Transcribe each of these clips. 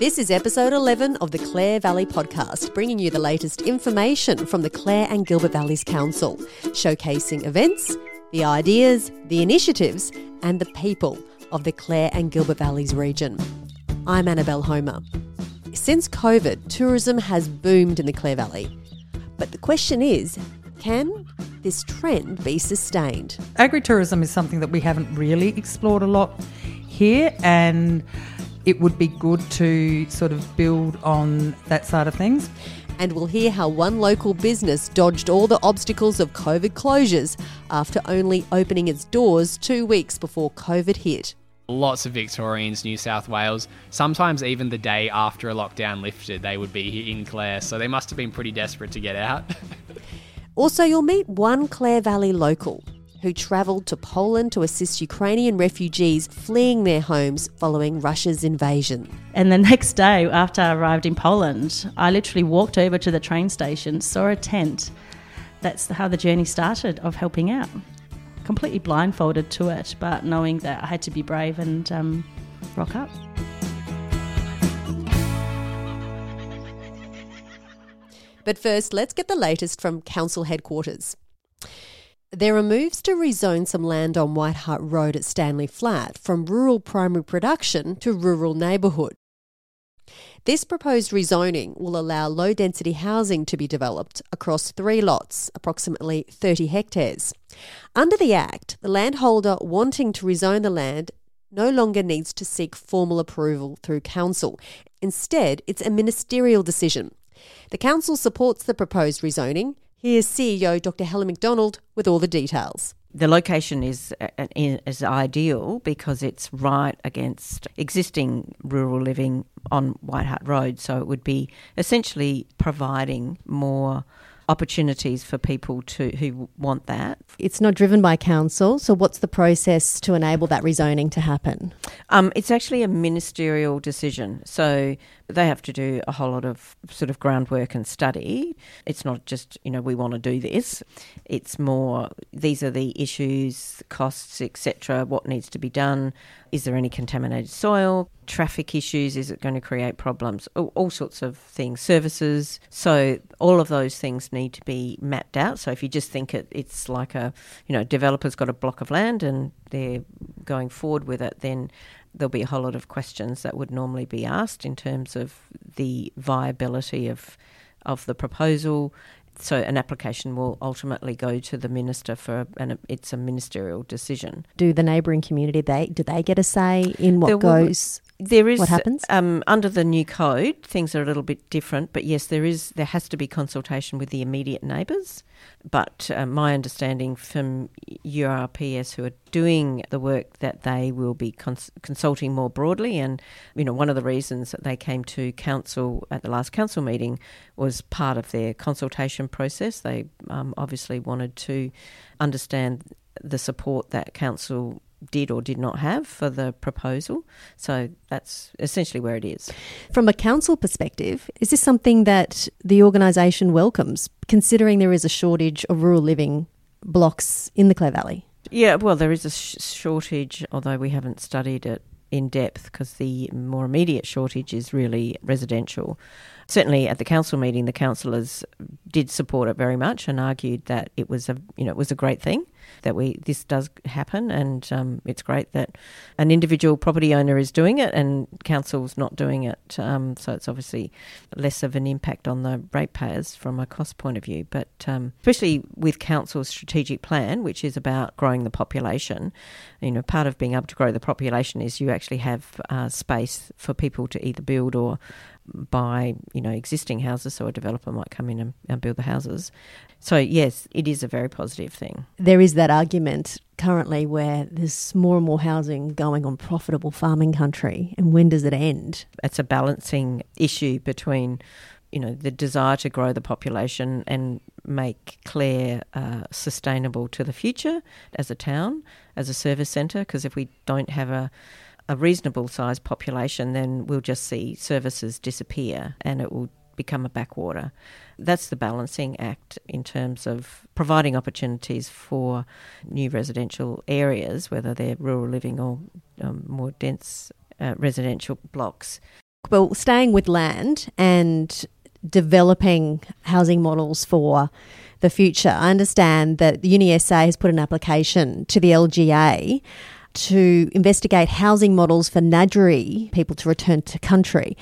This is episode 11 of the Clare Valley podcast, bringing you the latest information from the Clare and Gilbert Valleys Council, showcasing events, the ideas, the initiatives, and the people of the Clare and Gilbert Valleys region. I'm Annabelle Homer. Since COVID, tourism has boomed in the Clare Valley. But the question is can this trend be sustained? Agritourism is something that we haven't really explored a lot here, and it would be good to sort of build on that side of things. And we'll hear how one local business dodged all the obstacles of COVID closures after only opening its doors two weeks before COVID hit. Lots of Victorians, New South Wales, sometimes even the day after a lockdown lifted, they would be here in Clare, so they must have been pretty desperate to get out. also, you'll meet one Clare Valley local who travelled to Poland to assist Ukrainian refugees fleeing their homes following Russia's invasion. And the next day, after I arrived in Poland, I literally walked over to the train station, saw a tent. That's how the journey started of helping out. Completely blindfolded to it, but knowing that I had to be brave and um, rock up. But first, let's get the latest from council headquarters. There are moves to rezone some land on White Hut Road at Stanley Flat from rural primary production to rural neighbourhood. This proposed rezoning will allow low density housing to be developed across three lots, approximately 30 hectares. Under the Act, the landholder wanting to rezone the land no longer needs to seek formal approval through council. Instead, it's a ministerial decision. The council supports the proposed rezoning Here's CEO Dr. Helen McDonald with all the details. The location uh, uh, is is ideal because it's right against existing rural living on White Hut Road, so it would be essentially providing more opportunities for people to who want that. It's not driven by council, so what's the process to enable that rezoning to happen? Um, it's actually a ministerial decision, so they have to do a whole lot of sort of groundwork and study. It's not just you know we want to do this. It's more these are the issues, costs, etc. What needs to be done? Is there any contaminated soil? Traffic issues? Is it going to create problems? All, all sorts of things. Services. So all of those things need to be mapped out. So if you just think it, it's like a you know developer's got a block of land and they're going forward with it, then there'll be a whole lot of questions that would normally be asked in terms of the viability of of the proposal. So an application will ultimately go to the minister for, and it's a ministerial decision. Do the neighbouring community they do they get a say in what there goes? There is what happens um, under the new code. Things are a little bit different, but yes, there is there has to be consultation with the immediate neighbours. But uh, my understanding from URPS, who are doing the work, that they will be cons- consulting more broadly. And you know, one of the reasons that they came to council at the last council meeting was part of their consultation process. They um, obviously wanted to understand the support that council did or did not have for the proposal. So that's essentially where it is. From a council perspective, is this something that the organisation welcomes, considering there is a shortage of rural living blocks in the Clare Valley? Yeah, well, there is a sh- shortage, although we haven't studied it in depth because the more immediate shortage is really residential. Certainly, at the council meeting, the councillors did support it very much and argued that it was a you know it was a great thing that we this does happen, and um, it's great that an individual property owner is doing it and council's not doing it. Um, so it's obviously less of an impact on the ratepayers from a cost point of view. But um, especially with council's strategic plan, which is about growing the population, you know, part of being able to grow the population is you actually have uh, space for people to either build or buy, you know, existing houses, so a developer might come in and, and, build the houses. So yes, it is a very positive thing. There is that argument currently where there's more and more housing going on profitable farming country, and when does it end? It's a balancing issue between, you know, the desire to grow the population and make Clare uh, sustainable to the future as a town, as a service centre. Because if we don't have a a reasonable sized population, then we'll just see services disappear and it will become a backwater. That's the balancing act in terms of providing opportunities for new residential areas, whether they're rural living or um, more dense uh, residential blocks. Well, staying with land and developing housing models for the future, I understand that the UniSA has put an application to the LGA to investigate housing models for Ngadjuri people to return to country.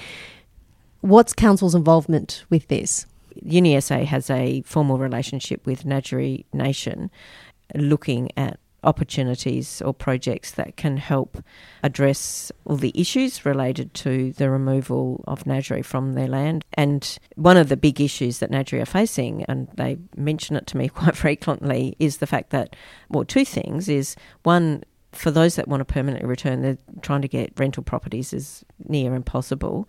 What's Council's involvement with this? UniSA has a formal relationship with Ngadjuri Nation looking at opportunities or projects that can help address all the issues related to the removal of Ngadjuri from their land. And one of the big issues that Ngadjuri are facing, and they mention it to me quite frequently, is the fact that, well, two things is one, for those that want to permanently return, they're trying to get rental properties as near impossible,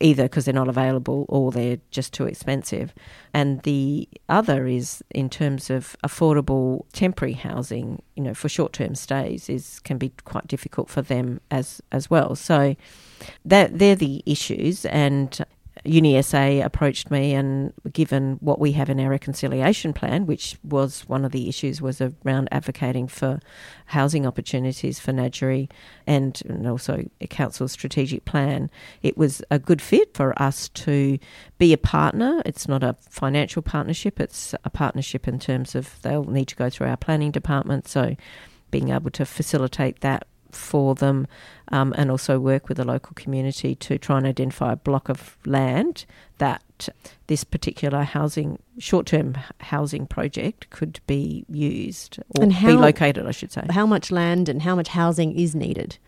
either because they're not available or they're just too expensive. And the other is in terms of affordable temporary housing, you know, for short term stays is can be quite difficult for them as as well. So that they're the issues and UniSA approached me and given what we have in our reconciliation plan, which was one of the issues was around advocating for housing opportunities for Ngadjuri and, and also a council's strategic plan, it was a good fit for us to be a partner. It's not a financial partnership, it's a partnership in terms of they'll need to go through our planning department. So being able to facilitate that for them um, and also work with the local community to try and identify a block of land that this particular housing short-term housing project could be used or And how- be located I should say. How much land and how much housing is needed?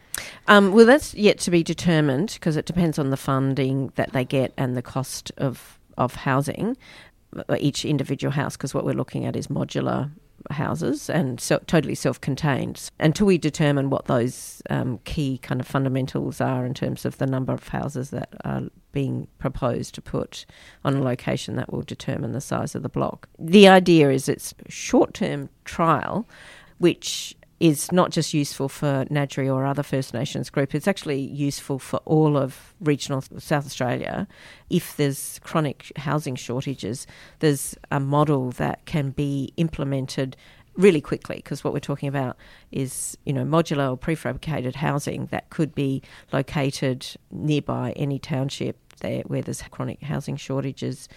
Um, well, that's yet to be determined because it depends on the funding that they get and the cost of of housing uh, each individual house. Because what we're looking at is modular houses and so, totally self-contained. Until we determine what those um, key kind of fundamentals are in terms of the number of houses that are being proposed to put on a location, that will determine the size of the block. The idea is it's short-term trial, which is not just useful for Ngadjuri or other First Nations group, it's actually useful for all of regional South Australia. If there's chronic housing shortages, there's a model that can be implemented really quickly because what we're talking about is you know modular or prefabricated housing that could be located nearby any township there where there's chronic housing shortages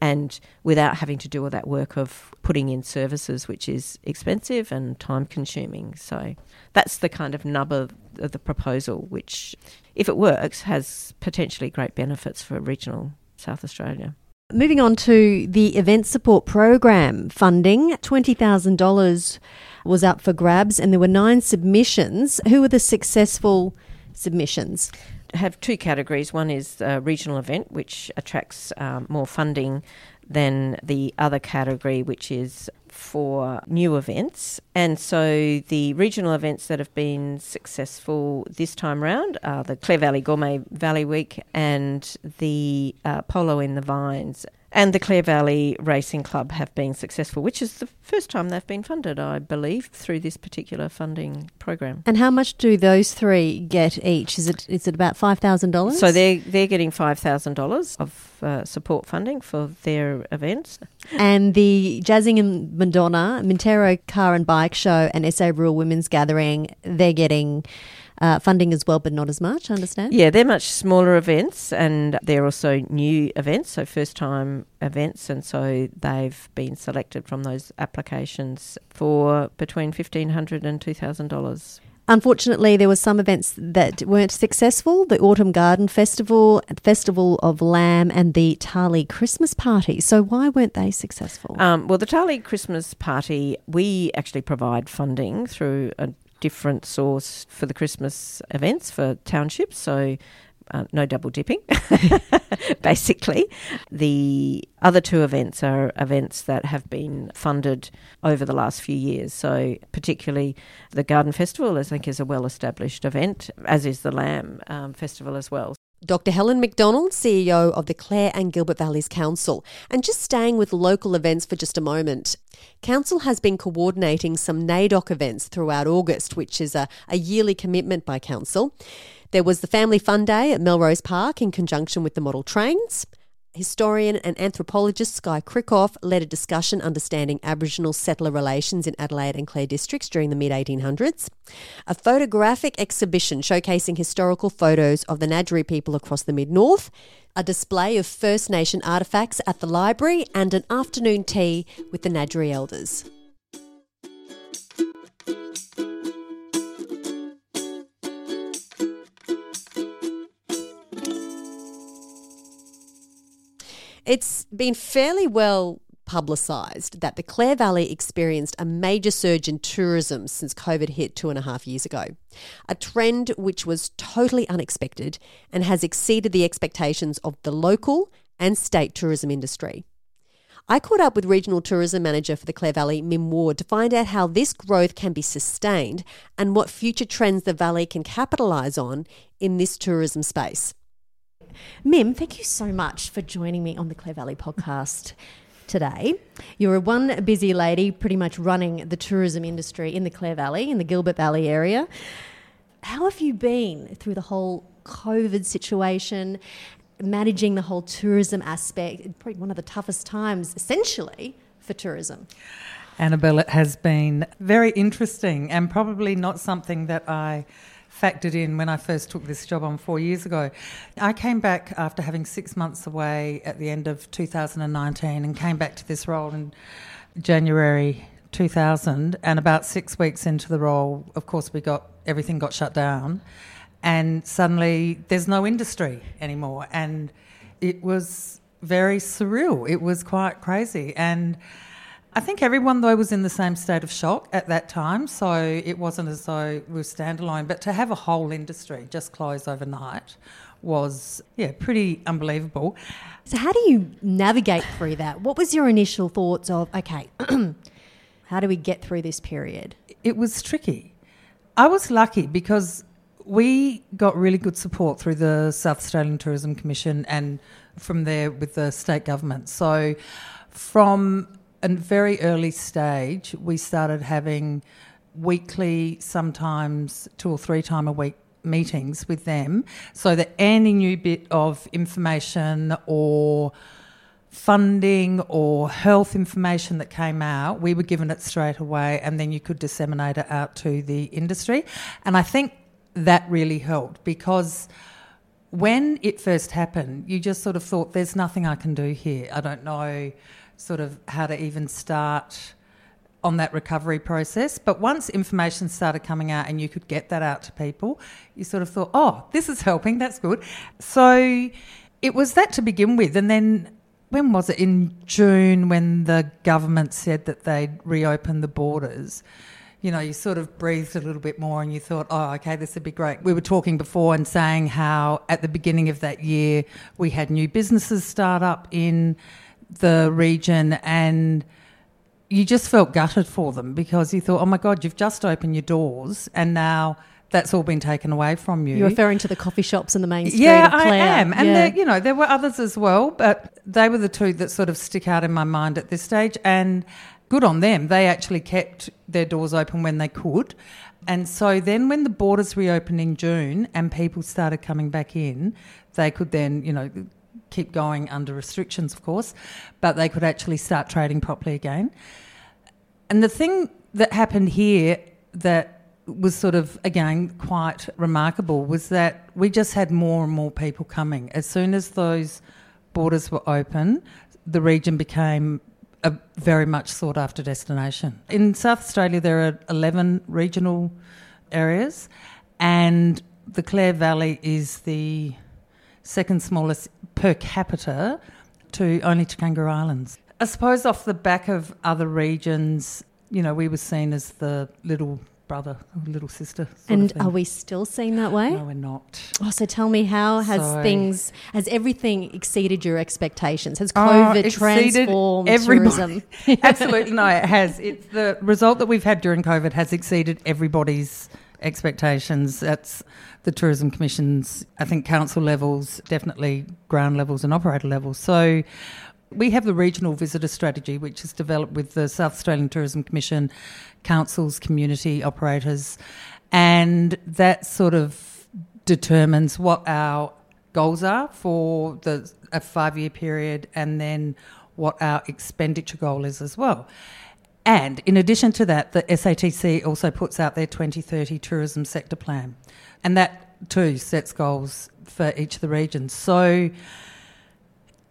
and without having to do all that work of putting in services, which is expensive and time consuming. So that's the kind of nub of, the proposal, which, if it works, has potentially great benefits for regional South Australia. Moving on to the event support program funding, $20,000 was up for grabs and there were nine submissions. Who were the successful submissions? Have two categories. One is a regional event, which attracts um, more funding than the other category, which is for new events. And so the regional events that have been successful this time round are the Clare Valley Gourmet Valley Week and the uh, Polo in the Vines. And the Clare Valley Racing Club have been successful, which is the first time they've been funded, I believe, through this particular funding program. And how much do those three get each? Is it is it about five thousand dollars? So they're they're getting five thousand dollars of uh, support funding for their events. and the Jazzing and Madonna, Mintaro Car and Bike Show, and SA Rural Women's Gathering, they're getting uh, funding as well, but not as much. I understand. Yeah, they're much smaller events, and they're also new events, so first time events, and so they've been selected from those applications for between fifteen hundred and two thousand dollars. Unfortunately, there were some events that weren't successful: the Autumn Garden Festival, Festival of Lamb, and the Tarlee Christmas Party. So, why weren't they successful? Um, well, the Tarlee Christmas Party, we actually provide funding through a different source for the Christmas events for townships. So uh, no double dipping, basically. The other two events are events that have been funded over the last few years. So, particularly the Garden Festival, I think, is a well established event, as is the Lamb um, Festival as well. Dr. Helen McDonald, CEO of the Clare and Gilbert Valleys Council. And just staying with local events for just a moment, Council has been coordinating some NAIDOC events throughout August, which is a, a yearly commitment by Council. There was the Family Fun Day at Melrose Park in conjunction with the model trains. Historian and anthropologist Skye Krichauff led a discussion understanding Aboriginal settler relations in Adelaide and Clare districts during the mid 1800s. A photographic exhibition showcasing historical photos of the Ngadjuri people across the mid north, a display of First Nation artefacts at the library, and an afternoon tea with the Ngadjuri elders. It's been fairly well publicised that the Clare Valley experienced a major surge in tourism since COVID hit two and a half years ago. A trend which was totally unexpected and has exceeded the expectations of the local and state tourism industry. I caught up with Regional Tourism Manager for the Clare Valley, Mim Ward, to find out how this growth can be sustained and what future trends the Valley can capitalise on in this tourism space. Mim, thank you so much for joining me on the Clare Valley podcast today. You're one busy lady, pretty much running the tourism industry in the Clare Valley, in the Gilbert Valley area. How have you been through the whole COVID situation, managing the whole tourism aspect? Probably one of the toughest times, essentially, for tourism. Annabelle, it has been very interesting and probably not something that I factored in when I first took this job on four years ago. I came back after having six months away at the end of 2019 and came back to this role in January 2000. And about six weeks into the role, of course, we got everything got shut down, and suddenly there's no industry anymore, and it was very surreal. It was quite crazy, and I think everyone, though, was in the same state of shock at that time, so it wasn't as though we were standalone. But to have a whole industry just close overnight was, yeah, pretty unbelievable. So, how do you navigate through that? What was your initial thoughts of, okay, how do we get through this period? It was tricky. I was lucky because we got really good support through the South Australian Tourism Commission and from there with the state government. So, from a very early stage, we started having weekly, sometimes two or three time a week meetings with them, so that any new bit of information or funding or health information that came out, we were given it straight away, and then you could disseminate it out to the industry. And I think that really helped because when it first happened, you just sort of thought, there's nothing I can do here. I don't know sort of how to even start on that recovery process. But once information started coming out and you could get that out to people, you sort of thought, oh, this is helping, that's good. So it was that to begin with. And then when was it? In June, when the government said that they'd reopen the borders. You know, you sort of breathed a little bit more and you thought, oh, okay, this would be great. We were talking before and saying how at the beginning of that year we had new businesses start up in the region and you just felt gutted for them because you thought, oh my God, you've just opened your doors and now that's all been taken away from you. You're referring to the coffee shops in the main street. Yeah, I am. And yeah. there, you know, there were others as well, but they were the two that sort of stick out in my mind at this stage. And good on them. They actually kept their doors open when they could. And so then when the borders reopened in June and people started coming back in, they could then, you know, keep going under restrictions, of course, but they could actually start trading properly again. And the thing that happened here that was sort of, again, quite remarkable was that we just had more and more people coming. As soon as those borders were open, the region became a very much sought after destination. In South Australia, there are 11 regional areas, and the Clare Valley is the second smallest per capita to only to Kangaroo Islands. I suppose off the back of other regions, you know, we were seen as the little brother, little sister. and are we still seen that way? No, we're not. Oh, so tell me, how has so, things, has everything exceeded your expectations? Has oh, COVID uh, transformed tourism? Absolutely, no, it has. It's the result that we've had during COVID has exceeded everybody's expectations. That's the Tourism Commission's, I think, council levels, definitely ground levels and operator levels. So we have the regional visitor strategy, which is developed with the South Australian Tourism Commission, councils, community operators, and that sort of determines what our goals are for the a five year period, and then what our expenditure goal is as well. And in addition to that, the SATC also puts out their 2030 tourism sector plan. And that too sets goals for each of the regions. So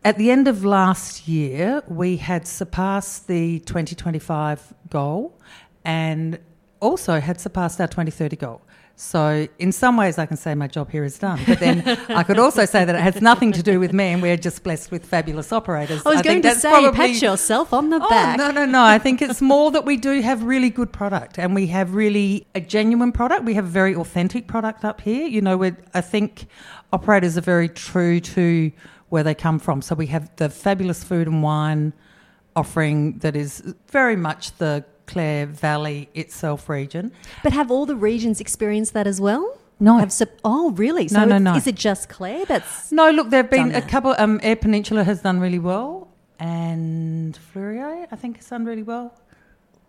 at the end of last year, we had surpassed the 2025 goal and also had surpassed our 2030 goal. So, in some ways, I can say my job here is done. But then I could also say that it has nothing to do with me, and we're just blessed with fabulous operators. I was I going think to say, probably- pat yourself on the Oh, back. no, no, no. I think it's more that we do have really good product and we have really a genuine product. We have a very authentic product up here. You know, I think operators are very true to where they come from. So we have the fabulous food and wine offering that is very much the Clare Valley itself region. But have all the regions experienced that as well? No. Have oh, really? So No, no, no. Is it just Clare that's. No, look, there have been a couple. Um, Eyre Peninsula has done really well, and Fleurieu, I think, has done really well.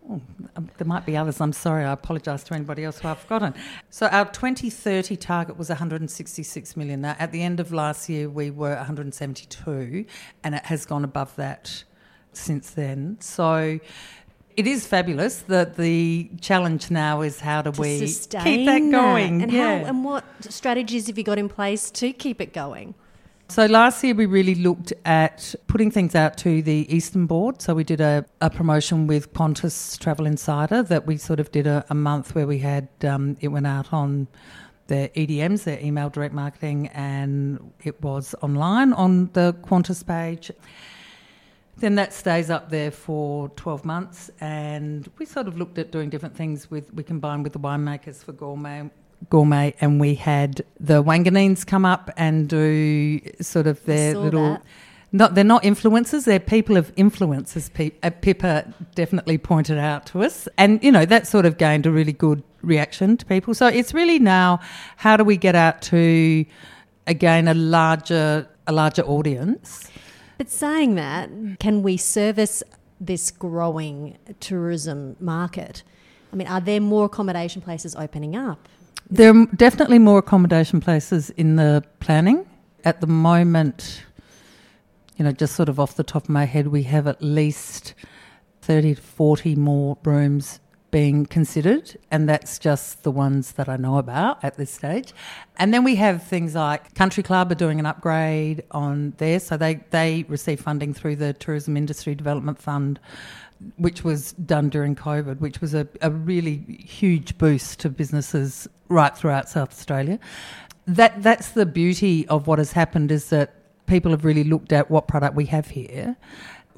Oh, um, there might be others. I'm sorry. I apologise to anybody else who I've forgotten. So our 2030 target was 166 million. Now, at the end of last year, we were 172, and it has gone above that since then. So. It is fabulous. The the challenge now is how do to we keep that going? And, yeah. how, and what strategies have you got in place to keep it going? So last year we really looked at putting things out to the Eastern Board. So we did a, a promotion with Qantas Travel Insider that we sort of did a, a month where we had um, it went out on their EDMs, their email direct marketing, and it was online on the Qantas page. Then that stays up there for 12 months, and we sort of looked at doing different things with, we combined with the winemakers for gourmet, gourmet and we had the Wanganines come up and do sort of their little. that. Not, they're not influencers, they're people of influence, as Pe- uh, Pippa definitely pointed out to us. And, you know, that sort of gained a really good reaction to people. So it's really now how do we get out to, again, a larger, a larger audience? But saying that, can we service this growing tourism market? I mean, are there more accommodation places opening up? There are definitely more accommodation places in the planning. At the moment, you know, just sort of off the top of my head, we have at least 30 to 40 more rooms being considered, and that's just the ones that I know about at this stage. And then we have things like Country Club are doing an upgrade on there, so they, they receive funding through the Tourism Industry Development Fund which was done during COVID, which was a, a really huge boost to businesses right throughout South Australia. That that's the beauty of what has happened is that people have really looked at what product we have here,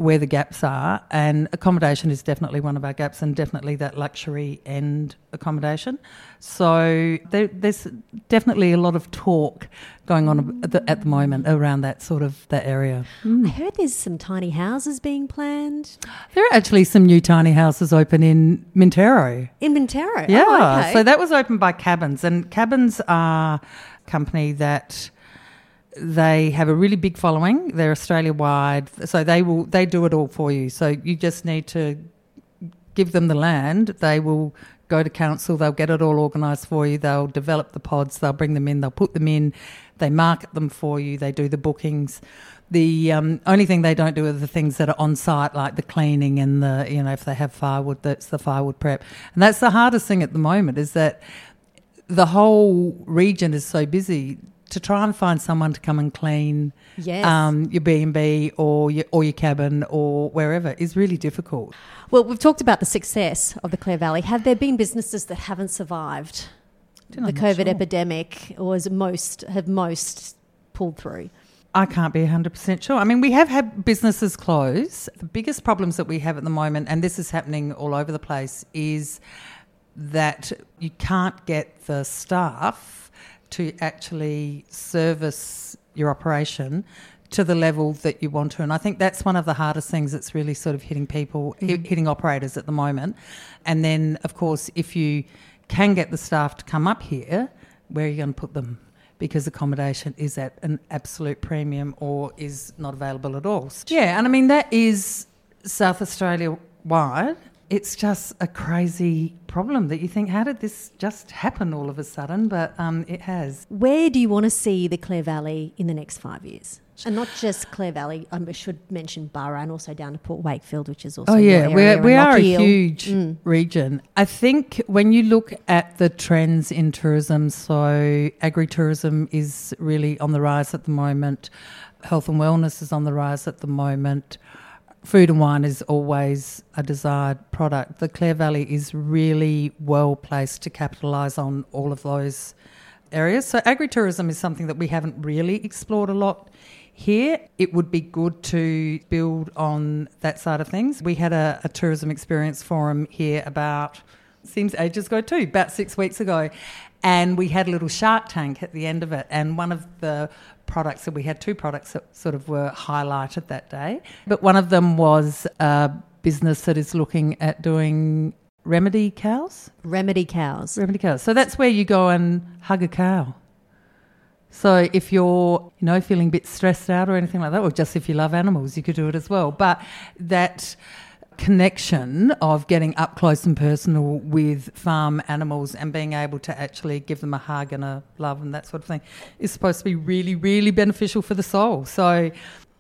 where the gaps are, and accommodation is definitely one of our gaps, and definitely that luxury end accommodation. So there, there's definitely a lot of talk going on at the, at the moment around that sort of that area. I heard there's some tiny houses being planned There are actually some new tiny houses open in Mintaro. in Mintaro, Yeah, Oh, okay. so that was opened by Cabins, and Cabins are a company that they have a really big following. They're Australia wide, so they will they do it all for you. So you just need to give them the land. They will go to council. They'll get it all organised for you. They'll develop the pods. They'll bring them in. They'll put them in. They market them for you. They do the bookings. The um, only thing they don't do are the things that are on site, like the cleaning and the you know if they have firewood, that's the firewood prep. And that's the hardest thing at the moment is that the whole region is so busy to try and find someone to come and clean Yes. um, your B and B or your or your cabin or wherever is really difficult. Well, we've talked about the success of the Clare Valley. Have there been businesses that haven't survived I'm the COVID sure. epidemic, or is most have most pulled through? I can't be 100% sure. I mean, we have had businesses close. The biggest problems that we have at the moment, and this is happening all over the place, is that you can't get the staff to actually service your operation to the level that you want to. And I think that's one of the hardest things that's really sort of hitting people, hi- mm-hmm. hitting operators at the moment. And then, of course, if you can get the staff to come up here, where are you going to put them? Because accommodation is at an absolute premium or is not available at all. Yeah, and I mean, that is South Australia wide. It's just a crazy problem that you think, how did this just happen all of a sudden? But um, it has. Where do you want to see the Clare Valley in the next five years? And not just Clare Valley. I should mention Burra and also down to Port Wakefield, which is also a area Oh yeah, your we area, we and are a huge Mm. region. I think when you look at the trends in tourism, so agri-tourism is really on the rise at the moment. Health and wellness is on the rise at the moment. Food and wine is always a desired product. The Clare Valley is really well placed to capitalise on all of those areas. So agri-tourism is something that we haven't really explored a lot here. It would be good to build on that side of things. We had a, a tourism experience forum here about seems ages ago too, about six weeks ago, and we had a little shark tank at the end of it. And one of the products that we had two products that sort of were highlighted that day, but one of them was a business that is looking at doing remedy cows. Remedy cows. Remedy cows. So that's where you go and hug a cow. So if you're, you know, feeling a bit stressed out or anything like that, or just if you love animals, you could do it as well. But that connection of getting up close and personal with farm animals and being able to actually give them a hug and a love and that sort of thing is supposed to be really, really beneficial for the soul. So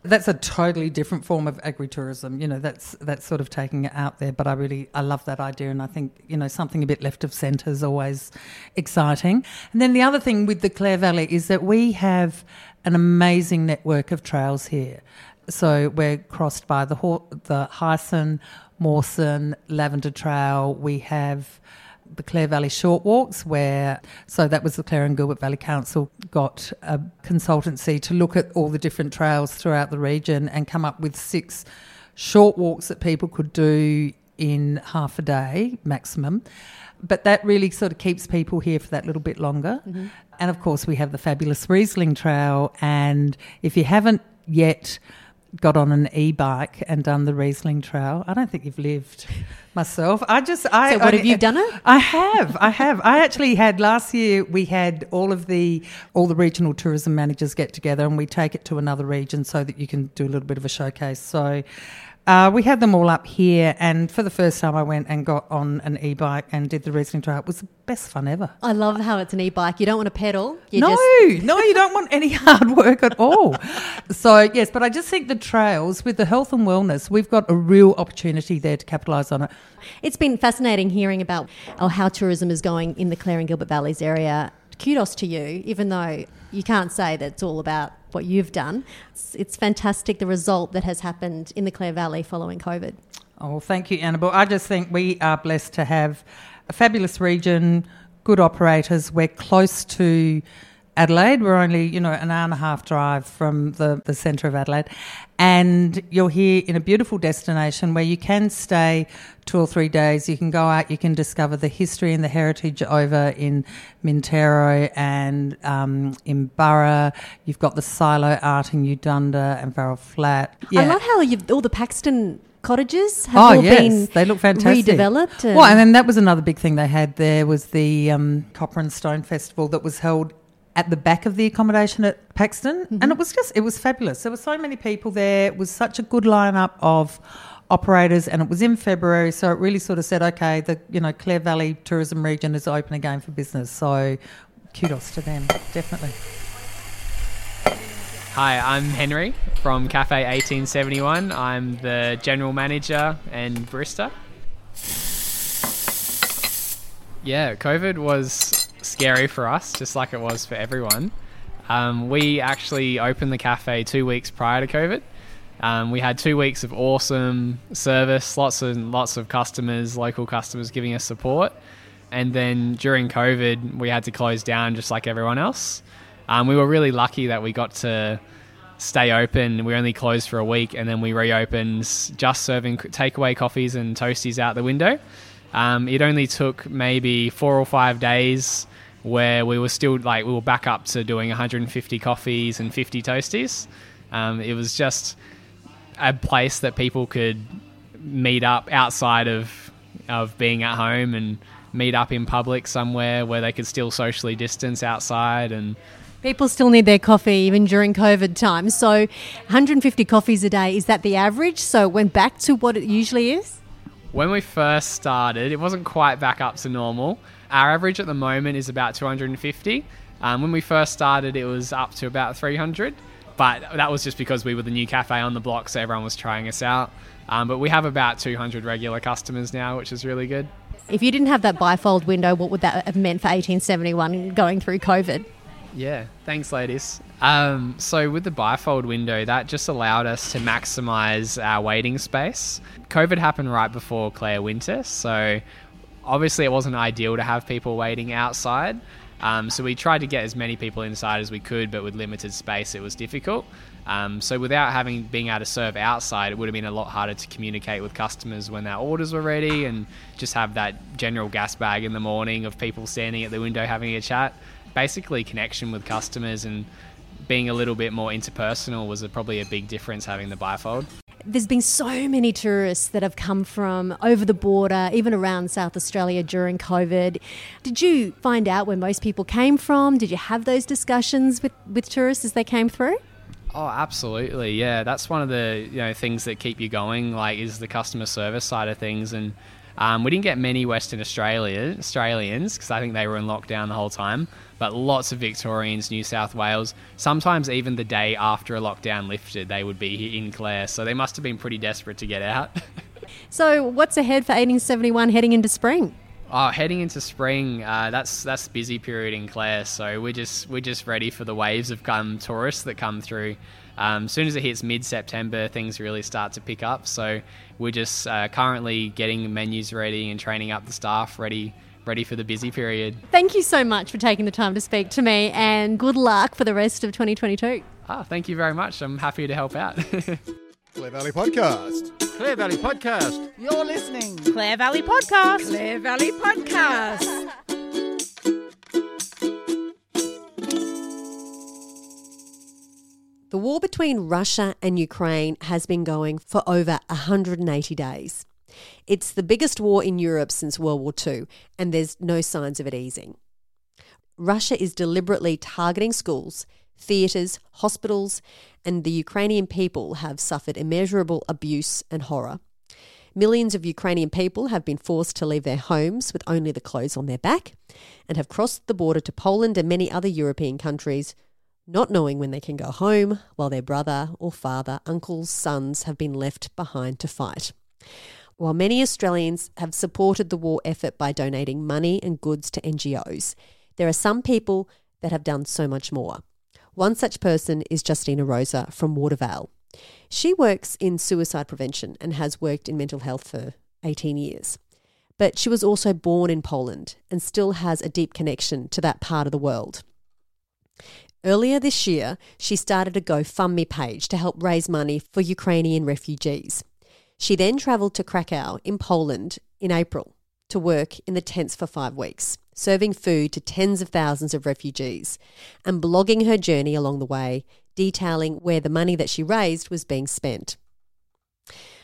that's a totally different form of agritourism. You know, that's that's sort of taking it out there. But I really I love that idea, and I think you know something a bit left of centre is always exciting. And then the other thing with the Clare Valley is that we have an amazing network of trails here. So we're crossed by the the Heysen, Mawson, Lavender Trail. We have the Clare Valley Short Walks, where so that was the Clare and Gilbert Valley Council got a consultancy to look at all the different trails throughout the region and come up with six short walks that people could do in half a day maximum. But that really sort of keeps people here for that little bit longer. Mm-hmm. And of course, we have the fabulous Riesling Trail. And if you haven't yet got on an e-bike and done the Riesling Trail, I don't think you've lived myself. I just, I, So what I- have you done it? I have, I have. I actually had last year. We had all of the all the regional tourism managers get together, and we take it to another region so that you can do a little bit of a showcase. So. Uh, we had them all up here, and for the first time, I went and got on an e-bike and did the Riesling Trail. It was the best fun ever. I love how it's an e-bike. You don't want to pedal. No, just no, you don't want any hard work at all. So yes, but I just think the trails with the health and wellness, we've got a real opportunity there to capitalise on it. It's been fascinating hearing about oh, how tourism is going in the Clare and Gilbert Valleys area. Kudos to you, even though you can't say that it's all about what you've done. It's, it's fantastic the result that has happened in the Clare Valley following COVID. Oh, thank you, Annabelle. I just think we are blessed to have a fabulous region, good operators. We're close to Adelaide. We're only, you know, an hour and a half drive from the, the centre of Adelaide. And you're here in a beautiful destination where you can stay two or three days. You can go out, you can discover the history and the heritage over in Mintaro and um, in Burra. You've got the silo art in Udunda and Farrell Flat. I love how you've, all the Paxton cottages have oh all yes, been they look fantastic. redeveloped. Well, and then that was another big thing they had there was the um, Copper and Stone Festival that was held at the back of the accommodation at Paxton, and mm-hmm. it was just it was fabulous. There were so many people there. It was such a good lineup of operators, and it was in February, so it really sort of said, okay, the you know Clare Valley tourism region is open again for business. So kudos to them, definitely. Hi, I'm Henry from Cafe 1871. I'm the general manager and barista. Yeah, COVID was scary for us, just like it was for everyone. Um, we actually opened the cafe two weeks prior to COVID. Um, we had two weeks of awesome service, lots and lots of customers, local customers giving us support. And then during COVID, we had to close down just like everyone else. Um, we were really lucky that we got to stay open. We only closed for a week, and then we reopened, just serving takeaway coffees and toasties out the window. Um, it only took maybe four or five days where we were still like we were back up to doing 150 coffees and 50 toasties. Um, it was just a place that people could meet up outside of of being at home and meet up in public somewhere where they could still socially distance outside and People still need their coffee even during COVID times. So, 150 coffees a day is that the average? So, it went back to what it usually is. When we first started, it wasn't quite back up to normal. Our average at the moment is about 250. Um, when we first started, it was up to about 300. but that was just because we were the new cafe on the block, so everyone was trying us out. Um, but we have about 200 regular customers now, which is really good. If you didn't have that bifold window, what would that have meant for 1871 going through COVID? Yeah, thanks, ladies. Um, so with the bifold window, that just allowed us to maximise our waiting space. COVID happened right before Clare Winter, so obviously it wasn't ideal to have people waiting outside. Um, so we tried to get as many people inside as we could, but with limited space, it was difficult. Um, so without having being able to serve outside, it would have been a lot harder to communicate with customers when their orders were ready, and just have that general gas bag in the morning of people standing at the window having a chat basically connection with customers and being a little bit more interpersonal was a, probably a big difference having the bifold. There's been so many tourists that have come from over the border, even around South Australia during COVID. Did you find out where most people came from? Did you have those discussions with, with tourists as they came through? Oh, absolutely. Yeah, that's one of the you know things that keep you going. Like, is the customer service side of things, and um, we didn't get many Western Australia Australians because I think they were in lockdown the whole time but lots of Victorians, New South Wales. Sometimes even the day after a lockdown lifted, they would be in Clare. So they must have been pretty desperate to get out. so what's ahead for 1871 heading into spring? Oh, heading into spring, uh, that's that's busy period in Clare. So we're just we're just ready for the waves of come tourists that come through. Um, as soon as it hits mid September, things really start to pick up. So we're just uh, currently getting menus ready and training up the staff ready ready for the busy period. Thank you so much for taking the time to speak to me and good luck for the rest of 2022. Ah, thank you very much. I'm happy to help out. Clare Valley Podcast. Clare Valley Podcast. You're listening. Clare Valley Podcast. Clare Valley Podcast. Between Russia and Ukraine has been going for over 180 days. It's the biggest war in Europe since World War II, and there's no signs of it easing. Russia is deliberately targeting schools, theatres, hospitals, and the Ukrainian people have suffered immeasurable abuse and horror. Millions of Ukrainian people have been forced to leave their homes with only the clothes on their back and have crossed the border to Poland and many other European countries, not knowing when they can go home, while their brother or father, uncles, sons have been left behind to fight. While many Australians have supported the war effort by donating money and goods to NGOs, there are some people that have done so much more. One such person is Justyna Rosa from Watervale. She works in suicide prevention and has worked in mental health for 18 years. But she was also born in Poland and still has a deep connection to that part of the world. Earlier this year, she started a GoFundMe page to help raise money for Ukrainian refugees. She then travelled to Krakow in Poland in April to work in the tents for five weeks, serving food to tens of thousands of refugees and blogging her journey along the way, detailing where the money that she raised was being spent.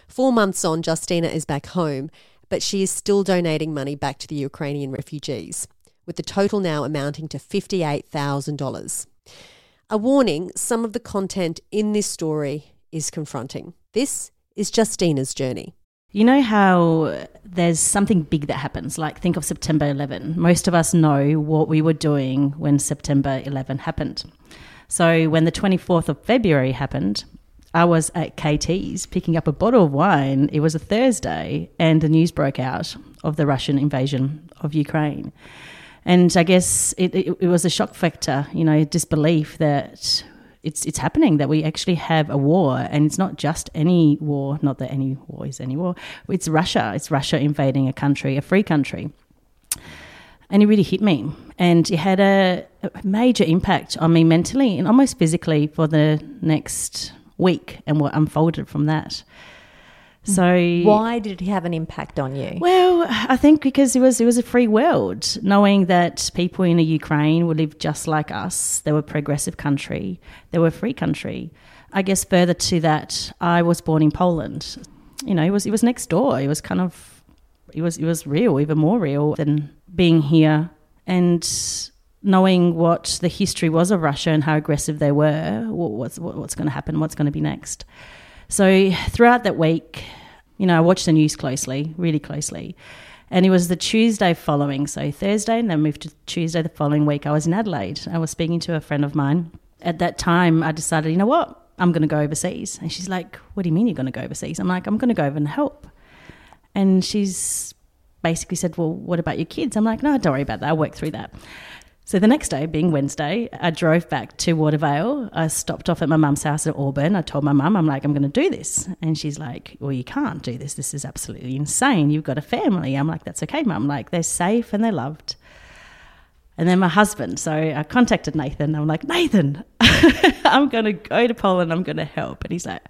Four months on, Justyna is back home, but she is still donating money back to the Ukrainian refugees, with the total now amounting to $58,000. A warning some of the content in this story is confronting. This is Justyna's journey. You know how there's something big that happens, like think of September 11. Most of us know what we were doing when September 11 happened. So when the 24th of February happened, I was at KT's picking up a bottle of wine. It was a Thursday, and the news broke out of the Russian invasion of Ukraine. And I guess it, it, it was a shock factor, you know, disbelief that it's it's happening that we actually have a war, and it's not just any war. Not that any war is any war. It's Russia. It's Russia invading a country, a free country. And it really hit me, and it had a, a major impact on me mentally and almost physically for the next week, and what unfolded from that. So why did it have an impact on you? Well, I think because it was it was a free world, knowing that people in the Ukraine would live just like us. They were a progressive country. They were a free country. I guess further to that, I was born in Poland. You know, it was it was next door. It was kind of it was it was real, even more real than being here and knowing what the history was of Russia and how aggressive they were. What's what's going to happen? What's going to be next? So throughout that week, you know, I watched the news closely, really closely. And it was the Tuesday following, so Thursday, and then moved to Tuesday the following week. I was in Adelaide. I was speaking to a friend of mine, At that time, I decided, you know what? I'm going to go overseas. And she's like, What do you mean you're going to go overseas? I'm like, I'm going to go over and help. And she's basically said, Well, what about your kids? I'm like, No, don't worry about that. I'll work through that. So the next day, being Wednesday, I drove back to Watervale. I stopped off at my mum's house at Auburn. I told my mum, I'm like, I'm going to do this. And she's like, Well, you can't do this. This is absolutely insane. You've got a family. I'm like, That's okay, mum. Like, they're safe and they're loved. And then my husband. So I contacted Nathan. I'm like, Nathan, I'm going to go to Poland. I'm going to help. And he's like,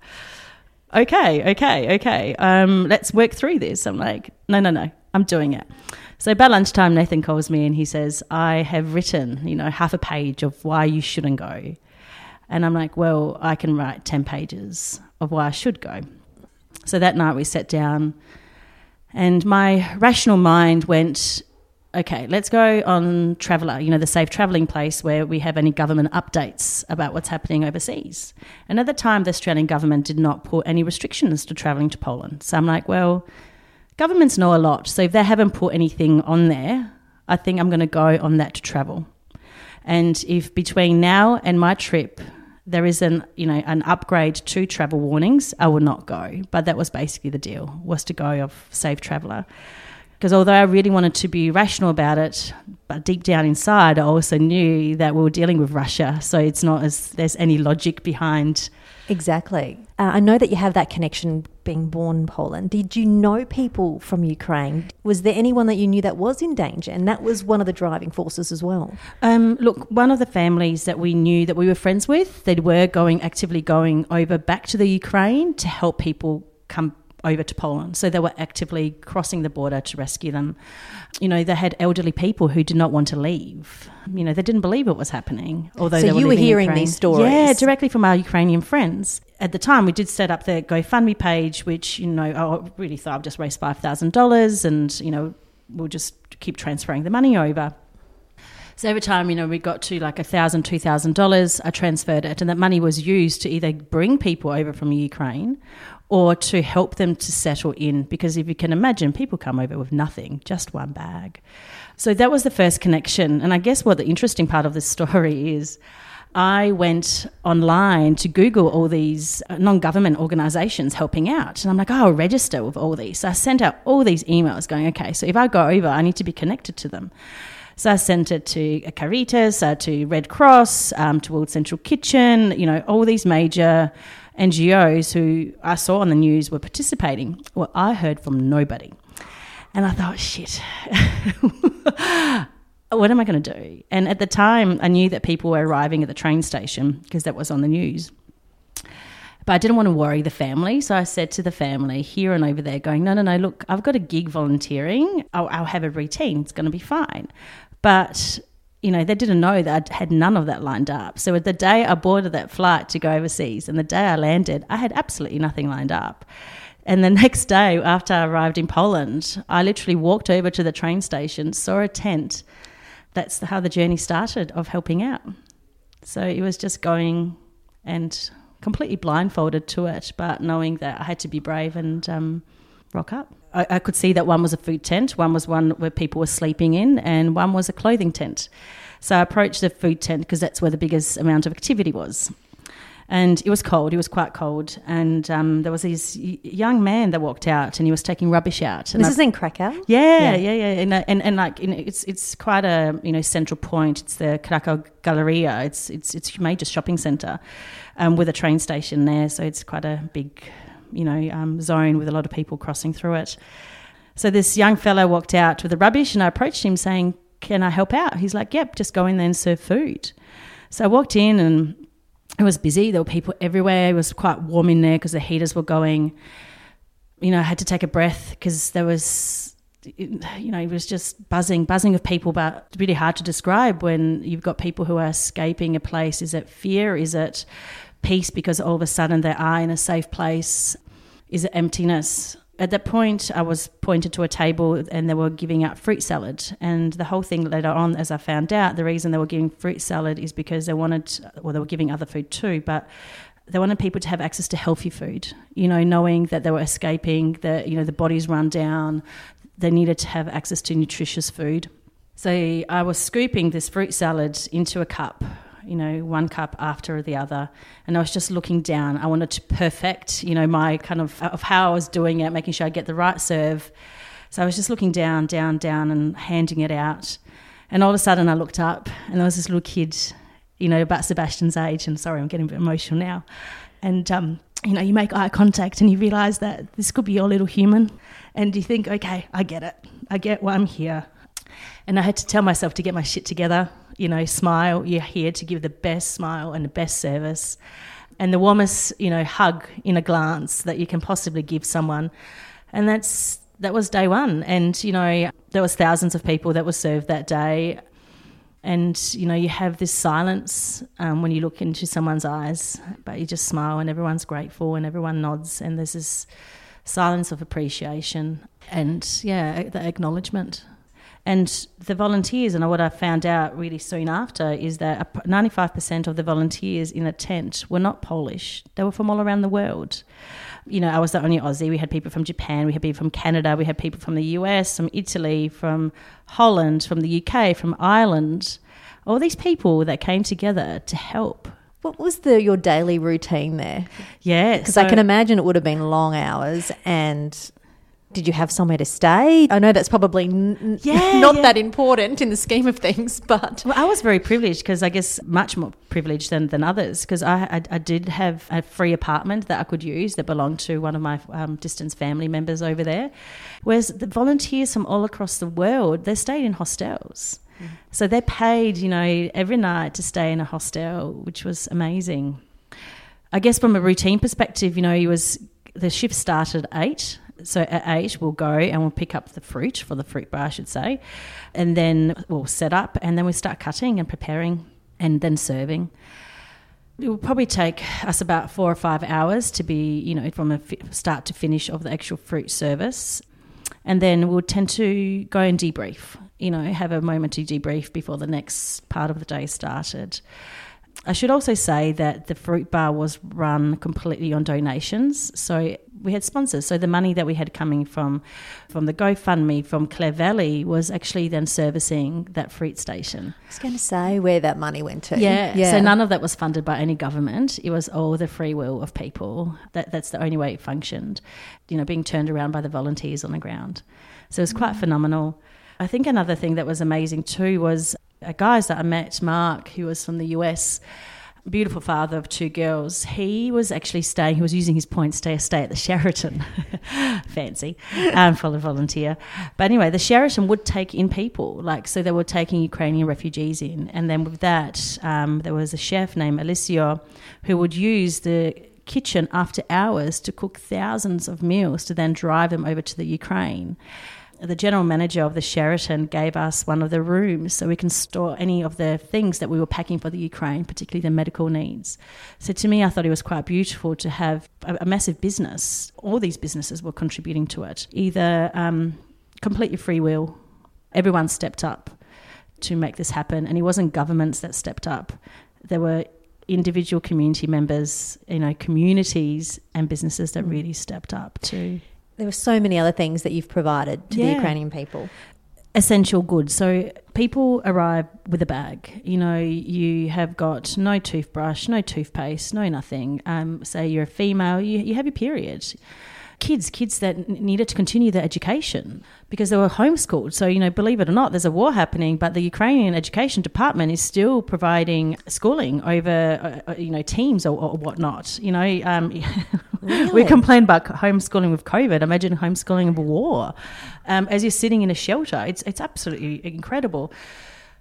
okay, okay, okay. Um, let's work through this. I'm like, no, no, no. I'm doing it. So by lunchtime, Nathan calls me and he says, I have written, you know, half a page of why you shouldn't go. And I'm like, well, I can write 10 pages of why I should go. So that night we sat down and my rational mind went, okay, let's go on Traveller, you know, the safe travelling place where we have any government updates about what's happening overseas. And at the time, the Australian government did not put any restrictions to travelling to Poland. So I'm like, well, governments know a lot. So if they haven't put anything on there, I think I'm going to go on that to travel. And if between now and my trip, there is an you know an upgrade to travel warnings, I will not go. But that was basically the deal was to go of Safe Traveller. Because although I really wanted to be rational about it, but deep down inside, I also knew that we were dealing with Russia, so it's not as there's any logic behind. Exactly. Uh, I know that you have that connection being born in Poland. Did you know people from Ukraine? Was there anyone that you knew that was in danger? And that was one of the driving forces as well. Um, look, one of the families that we knew that we were friends with, they were going actively going over back to the Ukraine to help people come over to Poland. So they were actively crossing the border to rescue them. You know, they had elderly people who did not want to leave. You know, they didn't believe it was happening. Although So they were you were hearing these stories? yeah, directly from our Ukrainian friends. At the time, we did set up the GoFundMe page, which you know I really thought I've just raised five thousand dollars, and you know we'll just keep transferring the money over. So every time, you know, we got to like a thousand, two thousand dollars, I transferred it, and that money was used to either bring people over from Ukraine or to help them to settle in. Because if you can imagine, people come over with nothing, just one bag. So that was the first connection. And I guess what the interesting part of this story is. I went online to Google all these non government organizations helping out. And I'm like, oh, I'll register with all these. So I sent out all these emails going, okay, so if I go over, I need to be connected to them. So I sent it to Caritas, uh, to Red Cross, um, to World Central Kitchen, you know, all these major NGOs who I saw on the news were participating. Well, I heard from nobody. And I thought, shit, what am I going to do? And at the time, I knew that people were arriving at the train station because that was on the news. But I didn't want to worry the family. So I said to the family here and over there, going, no, no, no, look, I've got a gig volunteering. I'll, I'll have a routine. It's going to be fine. But, you know, they didn't know that I had none of that lined up. So the day I boarded that flight to go overseas and the day I landed, I had absolutely nothing lined up. And the next day, after I arrived in Poland, I literally walked over to the train station, saw a tent. That's how the journey started of helping out. So it was just going and completely blindfolded to it, but knowing that I had to be brave and um, rock up. I, I could see that one was a food tent, one was one where people were sleeping in, and one was a clothing tent. So I approached the food tent because that's where the biggest amount of activity was. And it was cold, it was quite cold. And um, there was this young man that walked out and he was taking rubbish out. And This I- is in Krakow. yeah, yeah, yeah, and uh, and, and like you know, it's it's quite a you know central point. It's the Krakow Galleria, It's it's it's a major shopping centre, um, with a train station there. So it's quite a big, you know, um, zone with a lot of people crossing through it. So this young fellow walked out with the rubbish, and I approached him saying, "Can I help out?" He's like, "Yep, just go in there and serve food." So I walked in and it was busy. There were people everywhere. It was quite warm in there because the heaters were going. You know, I had to take a breath because there was, you know, it was just buzzing, buzzing of people, but it's really hard to describe when you've got people who are escaping a place. Is it fear? Is it peace because all of a sudden they are in a safe place? Is it emptiness? At that point, I was pointed to a table and they were giving out fruit salad. And the whole thing later on, as I found out, the reason they were giving fruit salad is because they wanted, well, they were giving other food too, but they wanted people to have access to healthy food. You know, knowing that they were escaping, that you know the bodies run down, they needed to have access to nutritious food. So I was scooping this fruit salad into a cup you know, one cup after the other. And I was just looking down. I wanted to perfect, you know, my kind of of how I was doing it, making sure I get the right serve. So I was just looking down, down, down, and handing it out. And all of a sudden, I looked up, and there was this little kid, you know, about Sebastian's age. And sorry, I'm getting a bit emotional now. And um, you know, you make eye contact, and you realise that this could be your little human, and you think, okay, I get it. I get why I'm here. And I had to tell myself to get my shit together. You know, smile. You're here to give the best smile and the best service, and the warmest, you know, hug in a glance that you can possibly give someone. And that's that was day one. And you know, there was thousands of people that were served that day. And you know, you have this silence um, when you look into someone's eyes, but you just smile, and everyone's grateful, and everyone nods, and there's this silence of appreciation, and yeah, the acknowledgement. And the volunteers, and what I found out really soon after, is that 95% of the volunteers in a tent were not Polish. They were from all around the world. You know, I was the only Aussie. We had people from Japan, we had people from Canada, we had people from the US, from Italy, from Holland, from the UK, from Ireland. All these people that came together to help. What was the your daily routine there? Yeah. Because I can imagine it would have been long hours and did you have somewhere to stay? I know that's probably n- Yeah, not yeah. that important in the scheme of things, but Well, I was very privileged because I guess much more privileged than, than others because I, I, I did have a free apartment that I could use that belonged to one of my um, distance family members over there. Whereas the volunteers from all across the world, they stayed in hostels. So they paid, you know, every night to stay in a hostel, which was amazing. I guess from a routine perspective, you know, he was the shift started at eight. So at eight, we'll go and we'll pick up the fruit for the fruit bar, I should say, and then we'll set up and then we start cutting and preparing and then serving. It will probably take us about four or five hours to be, you know, from a start to finish of the actual fruit service. And then we'll tend to go and debrief, you know, have a moment to debrief before the next part of the day started. I should also say that the fruit bar was run completely on donations. So we had sponsors. So the money that we had coming from from the GoFundMe from Clare Valley was actually then servicing that fruit station. I was going to say where that money went to. Yeah. So none of that was funded by any government. It was all the free will of people. That that's the only way it functioned. You know, being turned around by the volunteers on the ground. So it was quite mm. phenomenal. I think another thing that was amazing too was uh, a guy that I met, Mark, who was from the US, beautiful father of two girls. He was actually staying, he was using his points to stay at the Sheraton. Fancy, um, for a volunteer. But anyway, the Sheraton would take in people, like, so they were taking Ukrainian refugees in. And then with that, um, there was a chef named Alicia who would use the kitchen after hours to cook thousands of meals to then drive them over to the Ukraine the general manager of the Sheraton gave us one of the rooms so we can store any of the things that we were packing for the Ukraine, particularly the medical needs. So to me, I thought it was quite beautiful to have a, a massive business. All these businesses were contributing to it, either um, completely free will. Everyone stepped up to make this happen, and it wasn't governments that stepped up. There were individual community members, you know, communities and businesses that really stepped up to There were so many other things that you've provided to the Ukrainian people. essential goods. So people arrive with a bag. You know, you have got no toothbrush, no toothpaste, no nothing. Um, say you're a female, you, you have your period. Kids, kids that needed to continue their education because they were homeschooled. So, you know, believe it or not, there's a war happening, but the Ukrainian Education Department is still providing schooling over, uh, uh, you know, teams or, or whatnot. You know, um, we complain about homeschooling with COVID. Imagine homeschooling of war. Um, as you're sitting in a shelter, it's it's absolutely incredible.